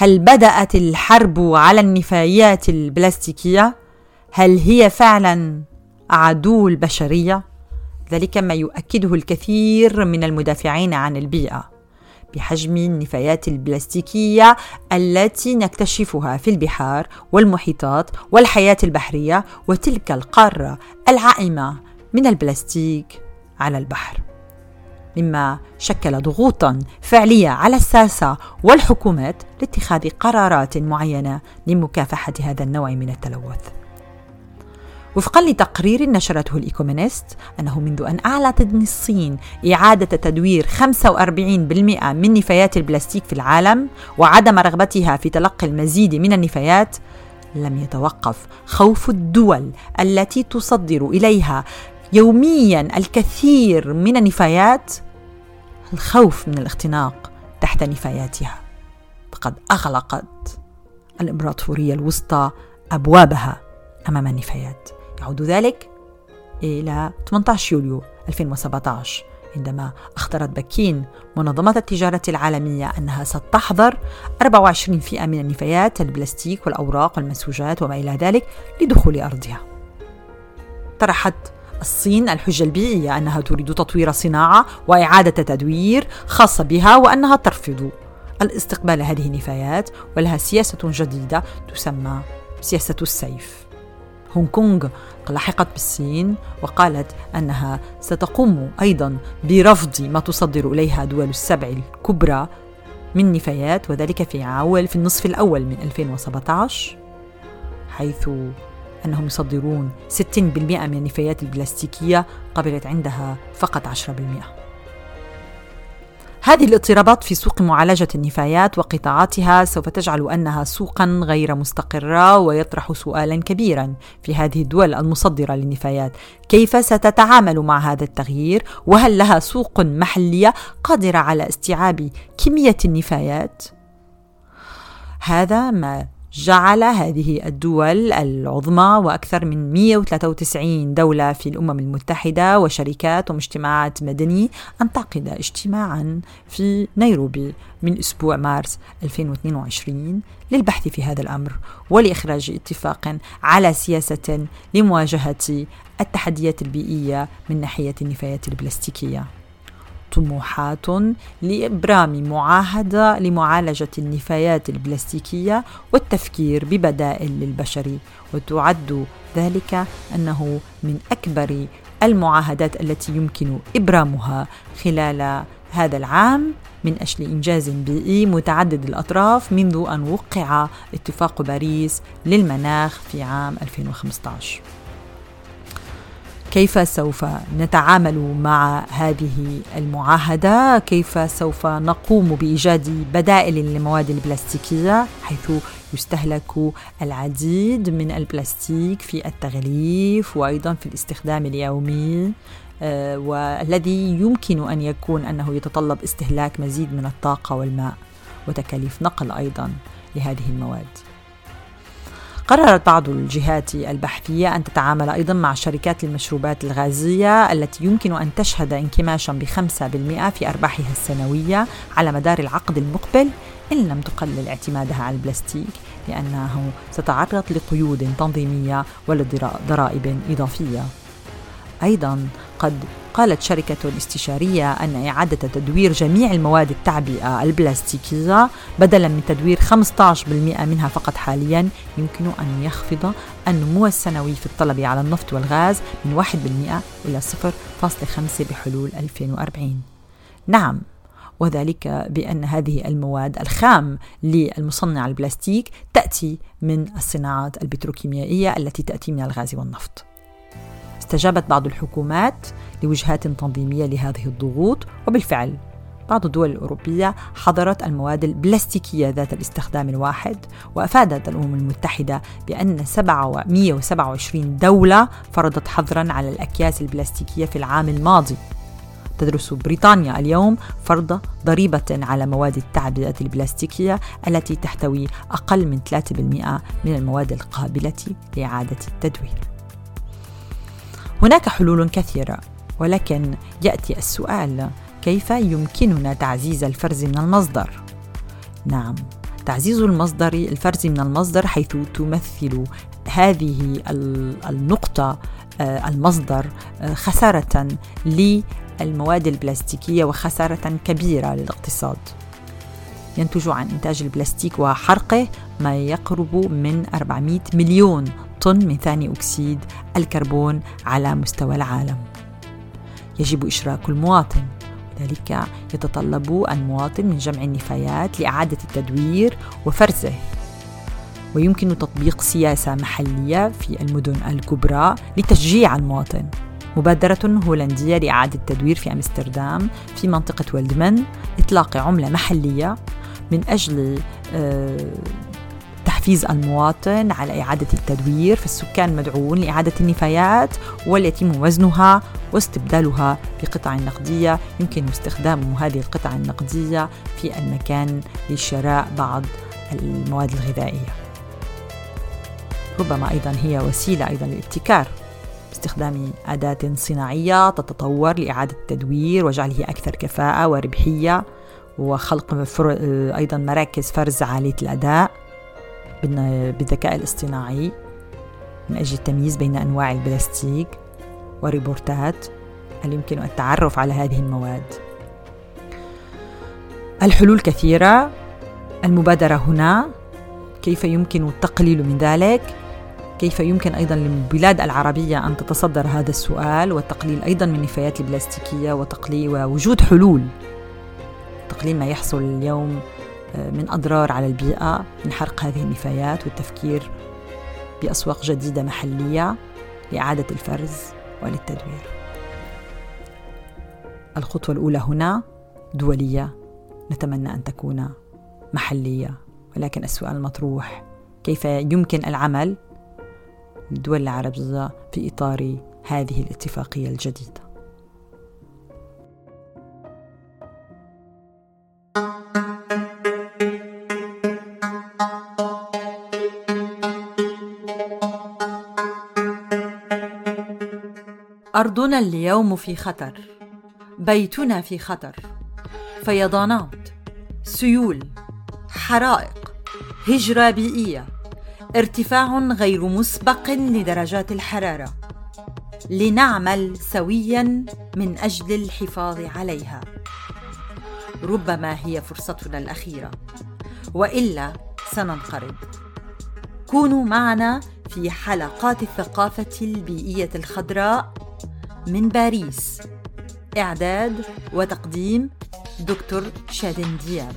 هل بدأت الحرب على النفايات البلاستيكية؟ هل هي فعلا عدو البشرية؟ ذلك ما يؤكده الكثير من المدافعين عن البيئة بحجم النفايات البلاستيكية التي نكتشفها في البحار والمحيطات والحياة البحرية وتلك القارة العائمة من البلاستيك على البحر. مما شكل ضغوطا فعليه على الساسة والحكومات لاتخاذ قرارات معينة لمكافحة هذا النوع من التلوث. وفقا لتقرير نشرته الإيكومينست أنه منذ أن أعلنت الصين إعادة تدوير 45% من نفايات البلاستيك في العالم وعدم رغبتها في تلقي المزيد من النفايات لم يتوقف خوف الدول التي تصدر إليها يوميا الكثير من النفايات الخوف من الاختناق تحت نفاياتها فقد أغلقت الإمبراطورية الوسطى أبوابها أمام النفايات يعود ذلك إلى 18 يوليو 2017 عندما اخطرت بكين منظمة التجارة العالمية أنها ستحظر 24% من النفايات البلاستيك والأوراق والمنسوجات وما إلى ذلك لدخول أرضها. طرحت الصين الحجة البيئية أنها تريد تطوير صناعة وإعادة تدوير خاصة بها وأنها ترفض. الاستقبال هذه النفايات ولها سياسة جديدة تسمى سياسة السيف. هونغ كونغ لحقت بالصين وقالت أنها ستقوم أيضا برفض ما تصدر إليها دول السبع الكبرى من نفايات وذلك في عول في النصف الأول من 2017 حيث أنهم يصدرون 60% من النفايات البلاستيكية قبلت عندها فقط 10% هذه الاضطرابات في سوق معالجة النفايات وقطاعاتها سوف تجعل أنها سوقا غير مستقرة ويطرح سؤالا كبيرا في هذه الدول المصدرة للنفايات. كيف ستتعامل مع هذا التغيير؟ وهل لها سوق محلية قادرة على استيعاب كمية النفايات؟ هذا ما جعل هذه الدول العظمى وأكثر من 193 دولة في الأمم المتحدة وشركات ومجتمعات مدني أن تعقد اجتماعا في نيروبي من أسبوع مارس 2022 للبحث في هذا الأمر ولإخراج اتفاق على سياسة لمواجهة التحديات البيئية من ناحية النفايات البلاستيكية. طموحات لإبرام معاهدة لمعالجة النفايات البلاستيكية والتفكير ببدائل للبشر. وتعد ذلك أنه من أكبر المعاهدات التي يمكن إبرامها خلال هذا العام من أجل إنجاز بيئي متعدد الأطراف منذ أن وقع اتفاق باريس للمناخ في عام 2015 كيف سوف نتعامل مع هذه المعاهدة؟ كيف سوف نقوم بإيجاد بدائل للمواد البلاستيكية حيث يستهلك العديد من البلاستيك في التغليف وأيضا في الاستخدام اليومي آه، والذي يمكن أن يكون أنه يتطلب استهلاك مزيد من الطاقة والماء وتكاليف نقل أيضا لهذه المواد. قررت بعض الجهات البحثية أن تتعامل أيضا مع شركات المشروبات الغازية التي يمكن أن تشهد انكماشا بخمسة بالمئة في أرباحها السنوية على مدار العقد المقبل إن لم تقلل اعتمادها على البلاستيك لأنه ستتعرض لقيود تنظيمية ولضرائب إضافية. أيضا قد قالت شركة استشارية أن إعادة تدوير جميع المواد التعبئة البلاستيكية بدلا من تدوير 15% منها فقط حاليا. يمكن أن يخفض النمو السنوي في الطلب على النفط والغاز من 1% إلى 0.5 بحلول 2040 نعم وذلك بأن هذه المواد الخام للمصنع البلاستيك تأتي من الصناعات البتروكيميائية التي تأتي من الغاز والنفط. استجابت بعض الحكومات لوجهات تنظيمية لهذه الضغوط وبالفعل بعض الدول الأوروبية حظرت المواد البلاستيكية ذات الاستخدام الواحد وأفادت الأمم المتحدة بأن 127 دولة فرضت حظرا على الأكياس البلاستيكية في العام الماضي. تدرس بريطانيا اليوم فرض ضريبة على مواد التعبئة البلاستيكية التي تحتوي أقل من 3% من المواد القابلة لإعادة التدوير. هناك حلول كثيرة ولكن يأتي السؤال كيف يمكننا تعزيز الفرز من المصدر؟ نعم تعزيز المصدر الفرز من المصدر حيث تمثل هذه النقطة آه، المصدر آه، خسارة للمواد البلاستيكية وخسارة كبيرة للاقتصاد. ينتج عن إنتاج البلاستيك وحرقه ما يقرب من 400 مليون طن من ثاني أكسيد الكربون على مستوى العالم. يجب إشراك المواطن. ذلك يتطلب المواطن من جمع النفايات لإعادة التدوير وفرزه. ويمكن تطبيق سياسة محلية في المدن الكبرى لتشجيع المواطن. مبادرة هولندية لإعادة التدوير في أمستردام في منطقة ولدمن إطلاق عملة محلية من أجل آه، تحفيز المواطن على إعادة التدوير فالسكان مدعوون لإعادة النفايات واليتم وزنها واستبدالها بقطع نقدية. يمكن استخدام هذه القطع النقدية في المكان لشراء بعض المواد الغذائية. ربما أيضا هي وسيلة أيضا للابتكار باستخدام أداة صناعية تتطور لإعادة التدوير وجعله أكثر كفاءة وربحية وخلق أيضا مراكز فرز عالية الأداء. بالذكاء الاصطناعي من أجل التمييز بين أنواع البلاستيك وريبورتات هل يمكن التعرف على هذه المواد؟ الحلول كثيرة المبادرة هنا كيف يمكن التقليل من ذلك؟ كيف يمكن أيضا للبلاد العربية أن تتصدر هذا السؤال؟ والتقليل أيضا من النفايات البلاستيكية وتقليل ووجود حلول تقليل ما يحصل اليوم من أضرار على البيئة من حرق هذه النفايات والتفكير بأسواق جديدة محلية لإعادة الفرز وللتدوير. الخطوة الأولى هنا دولية نتمنى أن تكون محلية ولكن السؤال المطروح كيف يمكن العمل للدول العربية في إطار هذه الاتفاقية الجديدة؟ أرضنا اليوم في خطر بيتنا في خطر. فيضانات سيول حرائق هجرة بيئية. ارتفاع غير مسبق لدرجات الحرارة. لنعمل سويا من أجل الحفاظ عليها. ربما هي فرصتنا الأخيرة وإلا سننقرض. كونوا معنا في حلقات الثقافة البيئية الخضراء. من باريس. إعداد وتقديم دكتور شادن دياب.